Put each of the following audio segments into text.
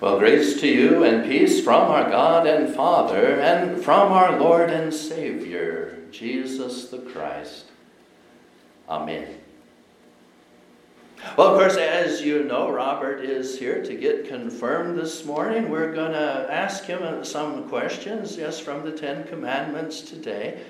Well, grace to you and peace from our God and Father and from our Lord and Savior, Jesus the Christ. Amen. Well, of course, as you know, Robert is here to get confirmed this morning. We're going to ask him some questions, yes, from the Ten Commandments today,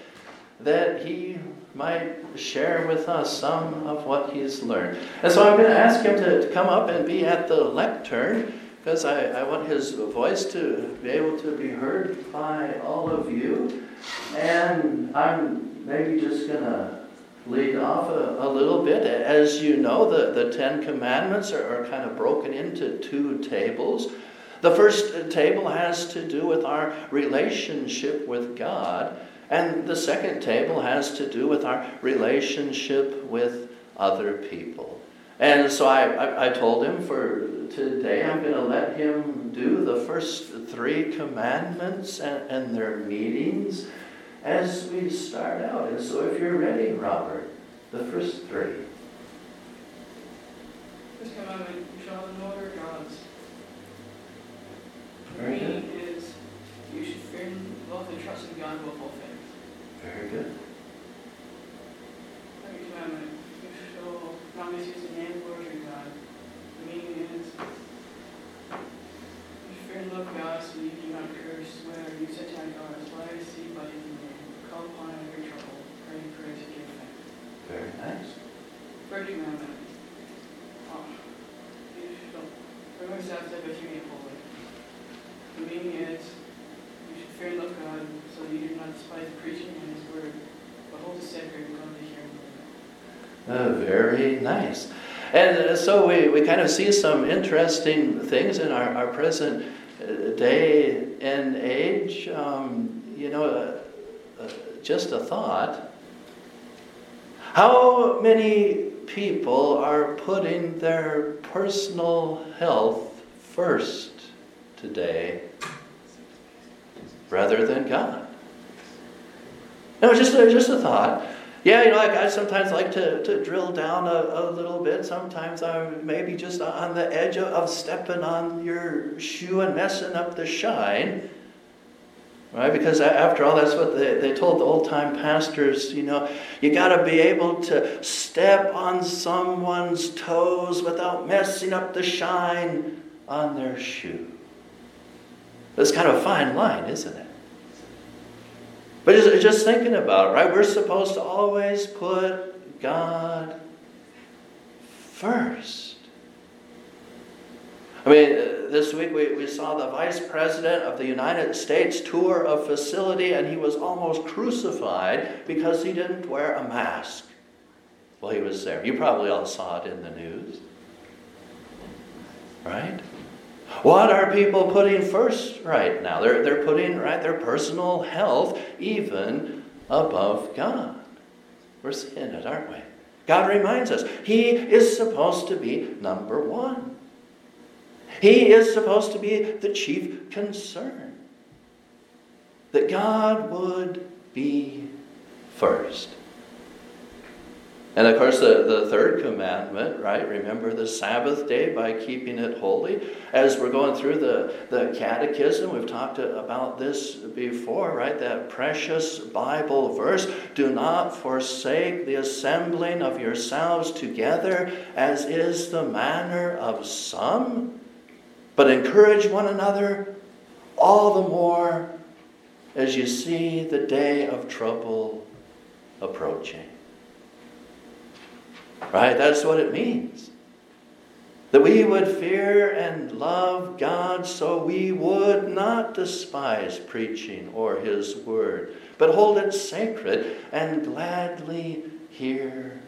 that he might share with us some of what he's learned. And so I'm going to ask him to come up and be at the lectern because I, I want his voice to be able to be heard by all of you. And I'm maybe just going to lead off a, a, little bit. As you know, the, the Ten Commandments are, are kind of broken into two tables. The first table has to do with our relationship with God, and the second table has to do with our relationship with other people. And so I, I, I told him for today I'm going to let him do the first three commandments and, and their meanings as we start out. And so if you're ready, Robert, the first three. First commandment, you shall have no other gods. Very good. is you should fear love and trust in God above all things. Very good. Second commandment, you shall the name of the Lord God. The meaning is you should fear and love God so you do not curse you set down gods, lie, deceive by any name, call upon in every trouble, pray and praise and give thanks. Very nice. Third commandment, um, you shall remember Sabbath but you ain't holy. The meaning is you should fear and love God so you do not despise the preaching and His word, but hold it sacred and come to. Uh, very nice. And uh, so we, we kind of see some interesting things in our, our present uh, day and age. Um, you know, uh, uh, just a thought. How many people are putting their personal health first today rather than God? No, just just a thought. Yeah, you know, I sometimes like to, to drill down a, a little bit. Sometimes I'm maybe just on the edge of, of stepping on your shoe and messing up the shine. Right? Because after all, that's what they, they told the old time pastors, you know, you got to be able to step on someone's toes without messing up the shine on their shoe. That's kind of a fine line, isn't it? But just thinking about it, right? We're supposed to always put God first. I mean, uh, this week we, we saw the Vice President of the United States tour a facility and he was almost crucified because he didn't wear a mask while he was there. You probably all saw it in the news. Right? What are people putting first right now? They're, they're putting right their personal health even above God. We're seeing it, aren't we? God reminds us He is supposed to be number one. He is supposed to be the chief concern. That God would be first. And of course, the, the third commandment, right? Remember the Sabbath day by keeping it holy. As we're going through the, the catechism, we've talked about this before, right? That precious Bible verse do not forsake the assembling of yourselves together, as is the manner of some, but encourage one another all the more as you see the day of trouble approaching. Right? That's what it means. That we would fear and love God so we would not despise preaching or His Word, but hold it sacred and gladly hear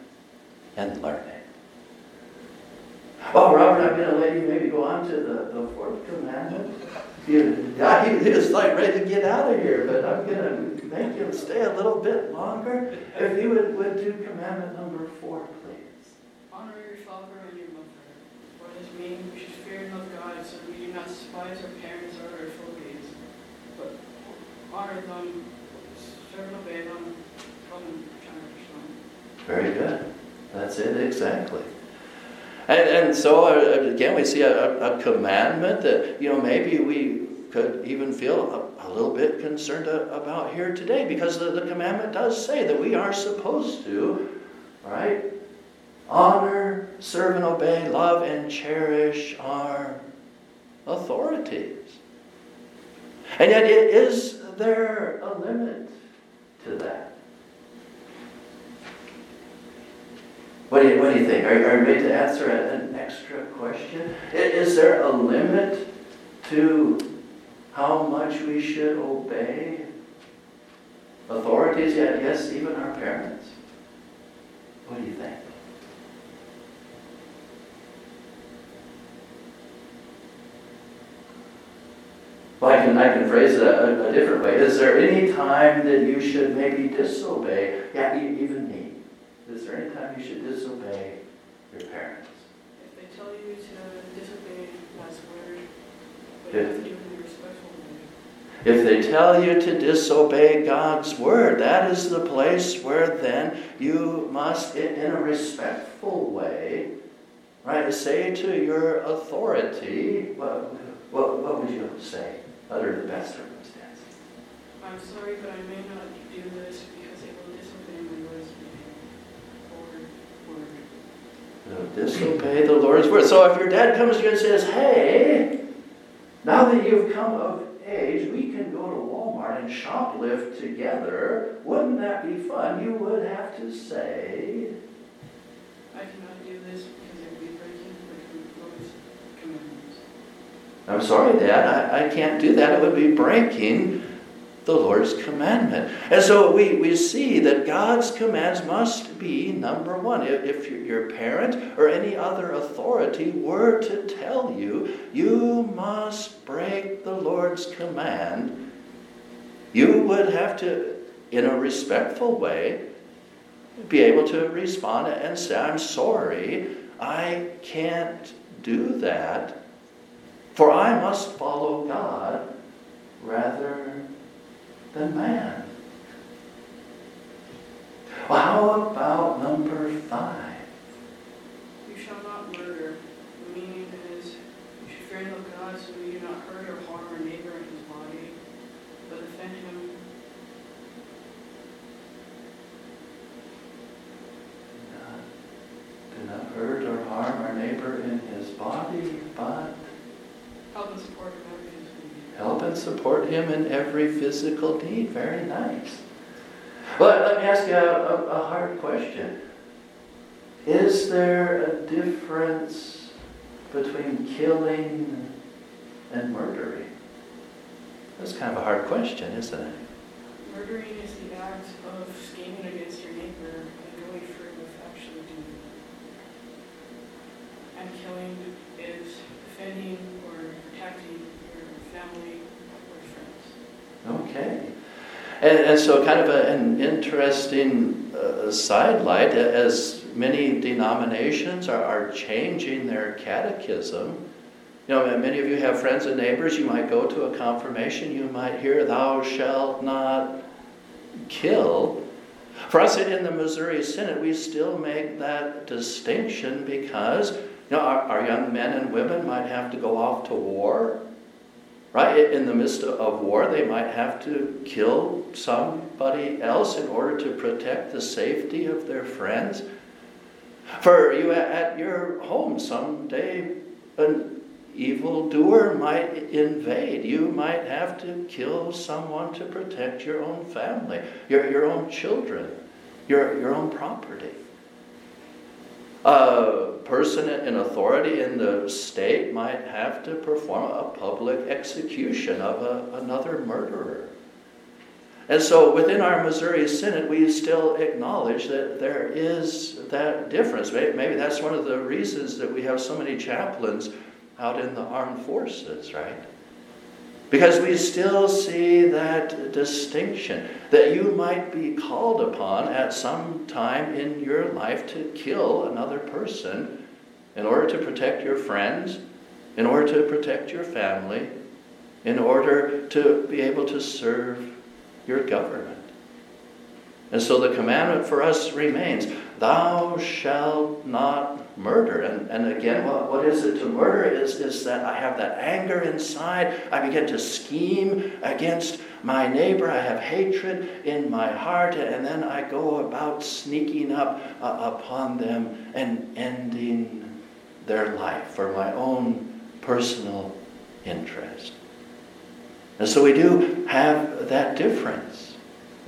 and learn it. Oh, Robert, I'm going to let you maybe go on to the, the fourth commandment. Yeah, he, was like ready to get out of here, but I'm going to make him stay a little bit longer. If you would, would do commandment number four, Honor father and your mother. For this means we should fear and love God, so we do not despise our parents or our affiliates, but honor them, serve and obey them, from generation. Very good. That's it, exactly. And, and so, uh, again, we see a, a, commandment that, you know, maybe we could even feel a, a little bit concerned about here today because the, the commandment does say that we are supposed to, right, honor, serve, and obey, love, and cherish our authorities. And yet, is there a limit to that? What do you, what do you think? Are, are you ready to answer an extra question? Is there a limit to how much we should obey authorities? Yet, yes, even our parents. What do you think? Well, I can, I can phrase it a, a, different way. Is there any time that you should maybe disobey? Yeah, even me. Is there any time you should disobey your parents? If they tell you to disobey God's word, but you have to do it in a respectful way. If they tell you to disobey God's word, that is the place where then you must, in a respectful way, right, say to your authority, what, what, what would you say under the best circumstances? I'm sorry, but I may not do this because i will disobey the Lord's word. So if your dad comes to you and says, hey, now that you've come of age, we can go to Walmart and shoplift together. Wouldn't that be fun? You would have to say, I cannot do this because it would be breaking the Lord's commandments. I'm sorry, Dad, I, I can't do that. It would be breaking the Lord's commandment. And so we, we see that God's commands must be number one. If, if your parent or any other authority were to tell you, you must break the Lord's command, you would have to, in a respectful way, be able to respond and say, I'm sorry, I can't do that, for I must follow God rather than man. Well, how about number five? You shall not murder. The meaning is you should fear no God so you do not hurt or harm our neighbor in his body, but defend him. do not hurt or harm our neighbor in his body, but help and support him Help and support him in every physical need. Very nice. But let me ask you a, a, a hard question. Is there a difference between killing and murdering? That's kind of a hard question, isn't it? Murdering is the act of scheming against your neighbor and going through with actually doing it. And killing is defending or protecting your family. Okay. And, and so, kind of a, an interesting uh, sidelight as many denominations are, are changing their catechism. You know, many of you have friends and neighbors. You might go to a confirmation, you might hear, Thou shalt not kill. For us in the Missouri Synod, we still make that distinction because you know, our, our young men and women might have to go off to war Right? In the midst of war, they might have to kill somebody else in order to protect the safety of their friends. For you at your home someday, an evildoer might invade. You might have to kill someone to protect your own family, your, your own children, your, your own property a person in authority in the state might have to perform a public execution of a, another murderer. And so within our Missouri Synod, we still acknowledge that there is that difference. Maybe that's one of the reasons that we have so many chaplains out in the armed forces, right? Because we still see that distinction that you might be called upon at some time in your life to kill another person in order to protect your friends, in order to protect your family, in order to be able to serve your government. And so the commandment for us remains Thou shalt not murder. And, and again, what, what is it to murder? Is, is that I have that anger inside. I begin to scheme against my neighbor. I have hatred in my heart. And then I go about sneaking up uh, upon them and ending their life for my own personal interest. And so we do have that difference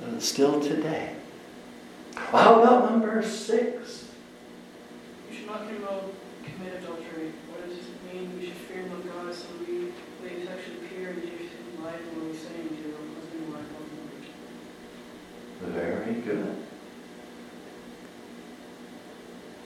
uh, still today. How about number six? You should not commit adultery. What does it mean? We should fear no God, so we, actually appear and do life what we say and do, husband and wife, Very good.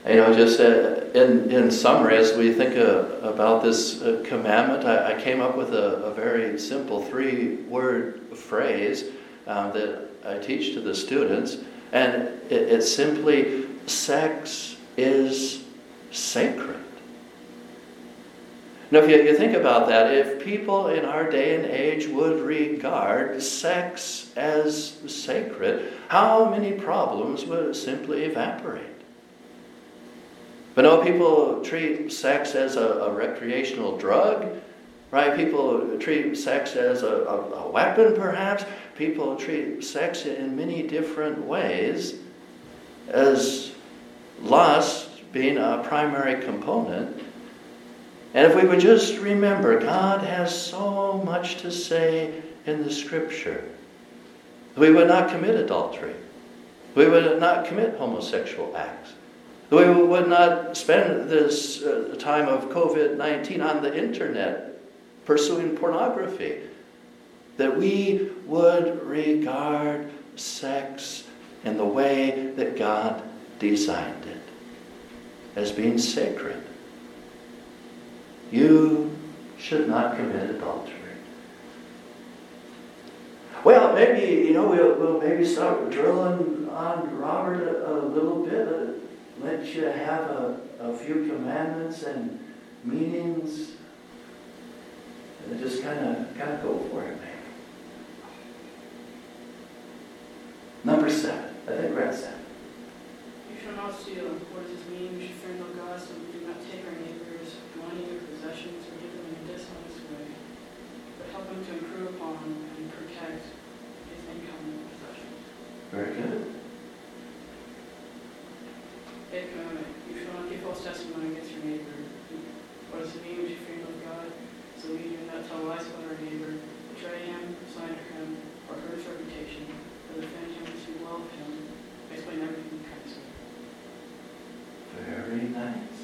You know, just uh, in, in summary, as we think uh, about this uh, commandment, I, I, came up with a, a very simple three word phrase um, that I teach to the students. And it, it's simply sex is sacred. Now, if you, you think about that, if people in our day and age would regard sex as sacred, how many problems would simply evaporate? But no, people treat sex as a, a recreational drug, right? People treat sex as a, a, a weapon, perhaps. People treat sex in many different ways, as lust being a primary component. And if we would just remember, God has so much to say in the scripture. We would not commit adultery. We would not commit homosexual acts. We would not spend this uh, time of COVID 19 on the internet pursuing pornography. That we would regard sex in the way that God designed it as being sacred. You should not commit adultery. Well, maybe, you know, we'll, we'll maybe start drilling on Robert a, a little bit. Uh, let you have a, a few commandments and meanings and just kind of kind of go for it, maybe. Number seven. I think we're at seven. You shall not steal. What does this mean? You should fear no God, so we do not take our neighbor's money or possessions or give them in a dishonest way, but help him to improve upon and protect his income and possessions. Very good. Eighth commandment, you shall not give false testimony against your neighbor. What does it mean? We should fear no God, so we do not tell lies about our neighbor, betray him, slander him, or hurt his reputation, or defend him to well of him, explain everything in Christ. Very nice.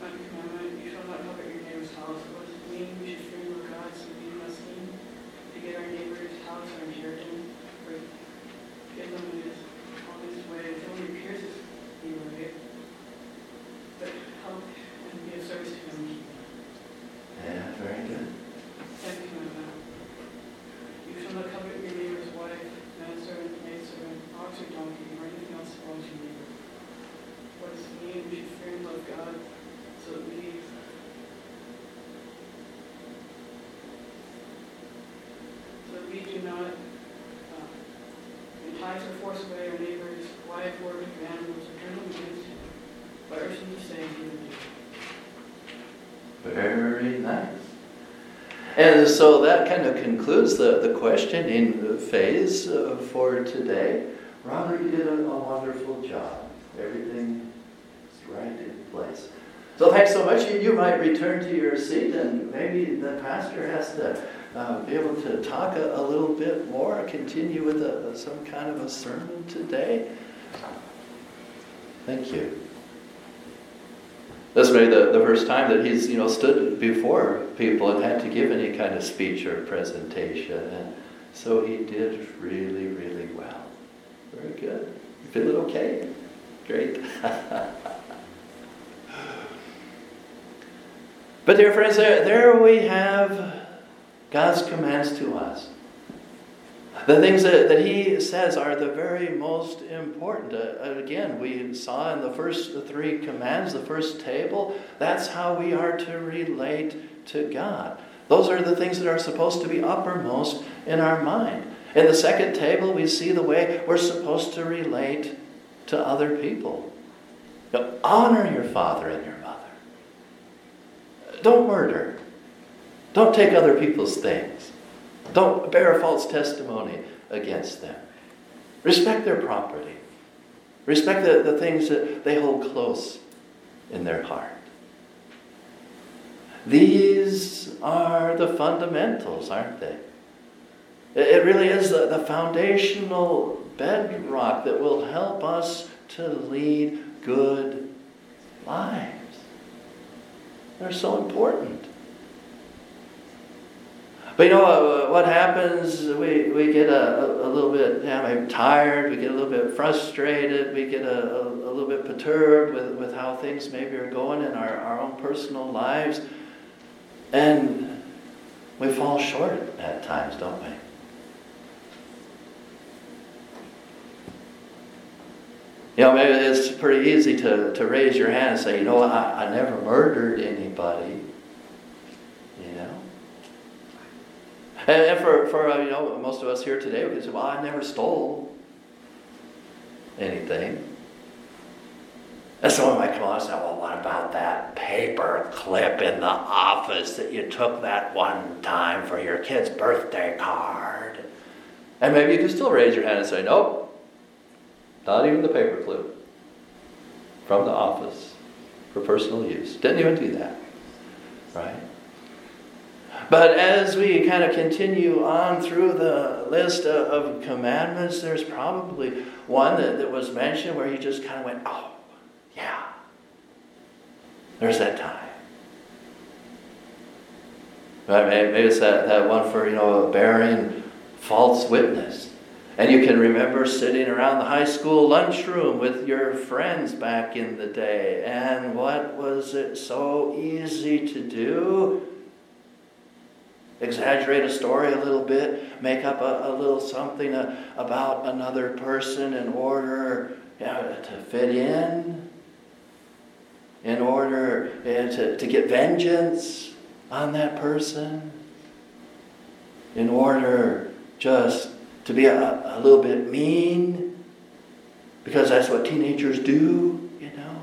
Ninth commandment, you shall not covet your neighbor's house. What does it mean? We should fear no God, so we do not scheme to get our neighbor's house or inheritance, or give them his this way until he appears as he right, but help and be of service to him. Yeah, very good. Second commandment. You shall not covet your neighbor's wife, manservant, maidservant, ox or donkey, or anything else that belongs to your neighbor. What does it mean? We should fear and love God so that we so not ties or force away neighbor's wife, or animals, or them against urging to. Very nice. And so that kind of concludes the, the questioning phase uh, for today. Robert, you did a, a wonderful job. Everything is right in place. So thanks so much. You, you might return to your seat, and maybe the pastor has to uh, be able to talk a, a, little bit more, continue with a, some kind of a sermon today. Thank you. This may be the, the first time that he's you know stood before people and had to give any kind of speech or presentation, and so he did really, really well. Very good. You feeling okay? Great. but dear friends, there, there we have God's commands to us. The things that, that he says are the very most important. Uh, again, we saw in the first three commands, the first table, that's how we are to relate to God. Those are the things that are supposed to be uppermost in our mind. In the second table, we see the way we're supposed to relate to other people. Now, honor your father and your mother. Don't murder. Don't take other people's things. Don't bear false testimony against them. Respect their property. Respect the, the things that they hold close in their heart. These are the fundamentals, aren't they? It really is the, the foundational bedrock that will help us to lead good lives. They're so important. But you know uh, what happens? We, we get a, a, little bit yeah, maybe tired, we get a little bit frustrated, we get a, a, a, little bit perturbed with, with how things maybe are going in our, our own personal lives. And we fall short at times, don't we? You know, maybe it's pretty easy to, to raise your hand and say, you know, I, I never murdered anybody. You know? And, for, for uh, you know, most of us here today, we can say, well, I never stole anything. And someone might come along and say, well, what about that paper clip in the office that you took that one time for your kid's birthday card? And maybe you can still raise your hand and say, nope, not even the paper clip from the office for personal use. Didn't even do that. Right? But as we kind of continue on through the list of, of commandments, there's probably one that, that was mentioned where you just kind of went, oh, yeah. There's that time. Right? Maybe it's that, that one for, you know, bearing false witness. And you can remember sitting around the high school lunchroom with your friends back in the day. And what was it so easy to do? Exaggerate a story a little bit, make up a, a little something a, uh, about another person in order you know, to fit in, in order uh, to, to get vengeance on that person, in order just to be a, a little bit mean because that's what teenagers do, you know.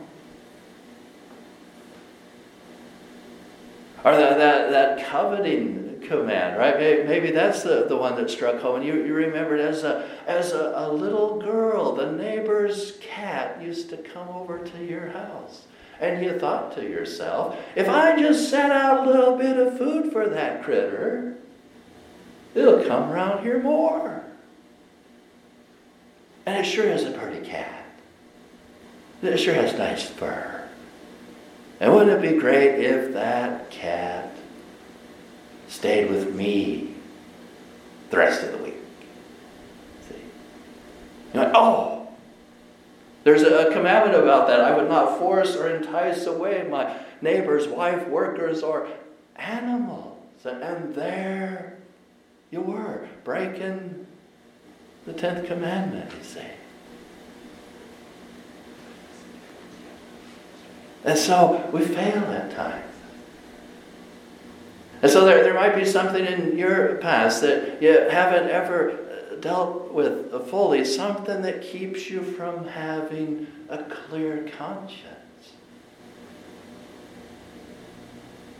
Or that, that, that coveting command, right? Maybe that's the, the one that struck home. And you, you remembered as, a, as a, a little girl, the neighbor's cat used to come over to your house. And you thought to yourself, if I just set out a little bit of food for that critter, it'll come around here more. And it sure is a pretty cat. It sure has nice fur. And wouldn't it be great if that cat stayed with me the rest of the week? See? You're like, oh, there's a commandment about that. I would not force or entice away my neighbor's wife, workers, or animals. And there you were, breaking the tenth commandment, you see. And so we fail at times. And so there, there might be something in your past that you haven't ever dealt with fully, something that keeps you from having a clear conscience.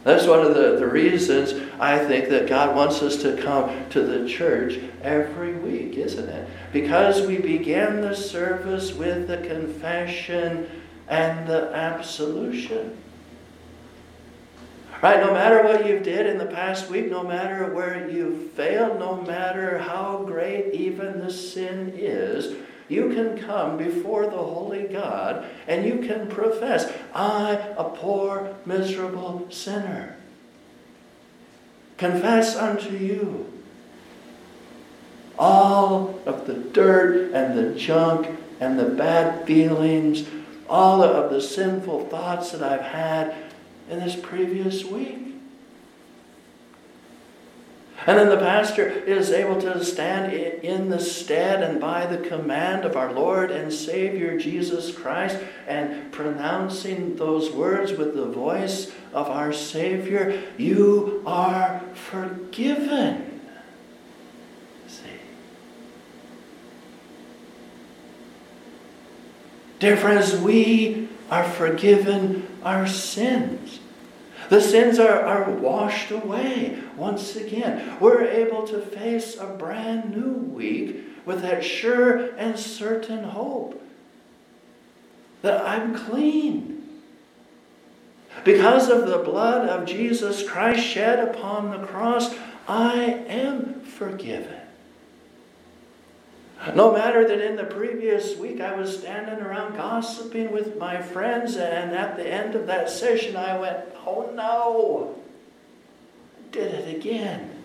That's one of the, the reasons I think that God wants us to come to the church every week, isn't it? Because we begin the service with the confession and the absolution. Right? No matter what you've did in the past week, no matter where you've failed, no matter how great even the sin is, you can come before the holy God and you can profess, I, a poor, miserable sinner, confess unto you all of the dirt and the junk and the bad feelings, all of the sinful thoughts that I've had in this previous week. And then the pastor is able to stand in the stead and by the command of our Lord and Savior Jesus Christ and pronouncing those words with the voice of our Savior, you are forgiven. See? Dear friends, we are forgiven our sins. The sins are, are washed away once again. We're able to face a brand new week with that sure and certain hope that I'm clean. Because of the blood of Jesus Christ shed upon the cross, I am forgiven. No matter that in the previous week I was standing around gossiping with my friends, and at the end of that session I went, Oh no, did it again.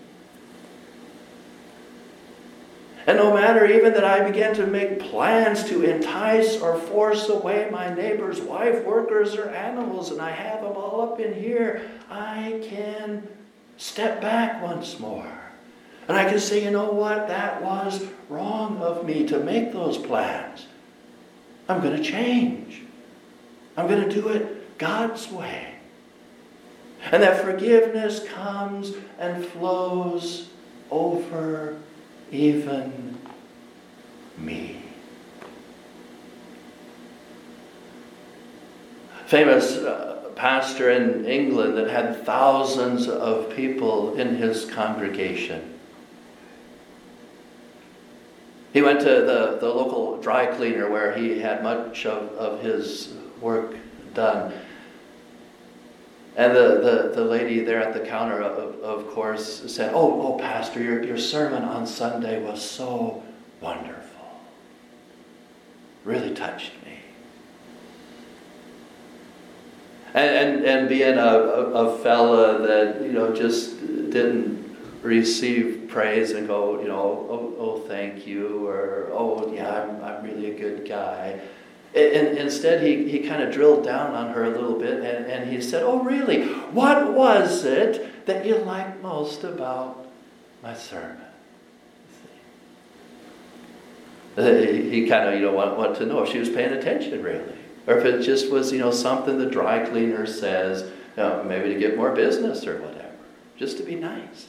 And no matter even that I began to make plans to entice or force away my neighbor's wife, workers, or animals, and I have them all up in here, I can step back once more. And I can say, you know what? That was wrong of me to make those plans. I'm going to change. I'm going to do it God's way. And that forgiveness comes and flows over even me. Famous uh, pastor in England that had thousands of people in his congregation. He went to the, the local dry cleaner where he had much of, of his work done. And the, the, the lady there at the counter, of, of course, said, Oh, oh, Pastor, your, your sermon on Sunday was so wonderful. Really touched me. And, and, and being a, a, a fella that, you know, just didn't receive praise and go, you know, oh, oh thank you, or oh, yeah, I'm, I'm really a good guy. And instead, he, he kind of drilled down on her a little bit and, and he said, Oh, really? What was it that you liked most about my sermon? Uh, he, he kind of, you know, want, want to know if she was paying attention, really. Or if it just was, you know, something the dry cleaner says, you know, maybe to get more business or whatever, just to be nice.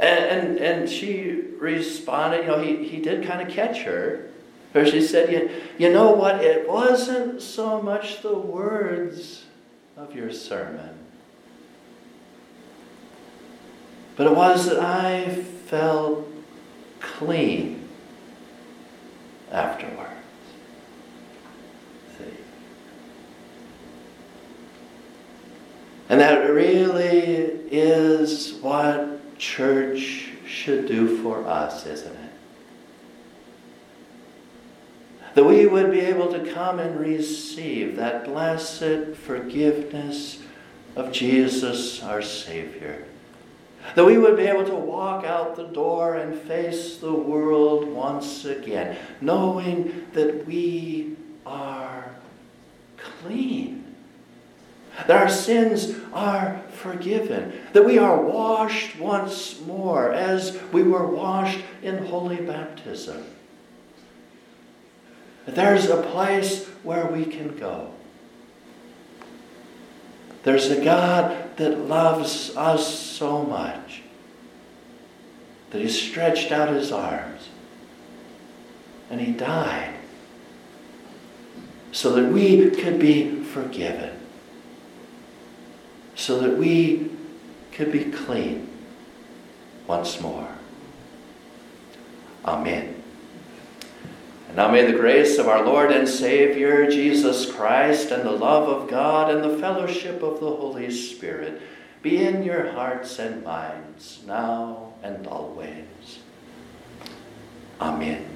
And, and, and she responded, you know, he, he did kind of catch her. Or she said, you, you know what? It wasn't so much the words of your sermon, but it was that I felt clean afterwards. See? And that really is what church should do for us, isn't it? That we would be able to come and receive that blessed forgiveness of Jesus our Savior. That we would be able to walk out the door and face the world once again, knowing that we are clean that our sins are forgiven, that we are washed once more as we were washed in holy baptism. There's a place where we can go. There's a God that loves us so much that He stretched out His arms and He died so that we could be forgiven so that we could be clean once more. Amen. And now may the grace of our Lord and Savior Jesus Christ and the love of God and the fellowship of the Holy Spirit be in your hearts and minds now and always. Amen.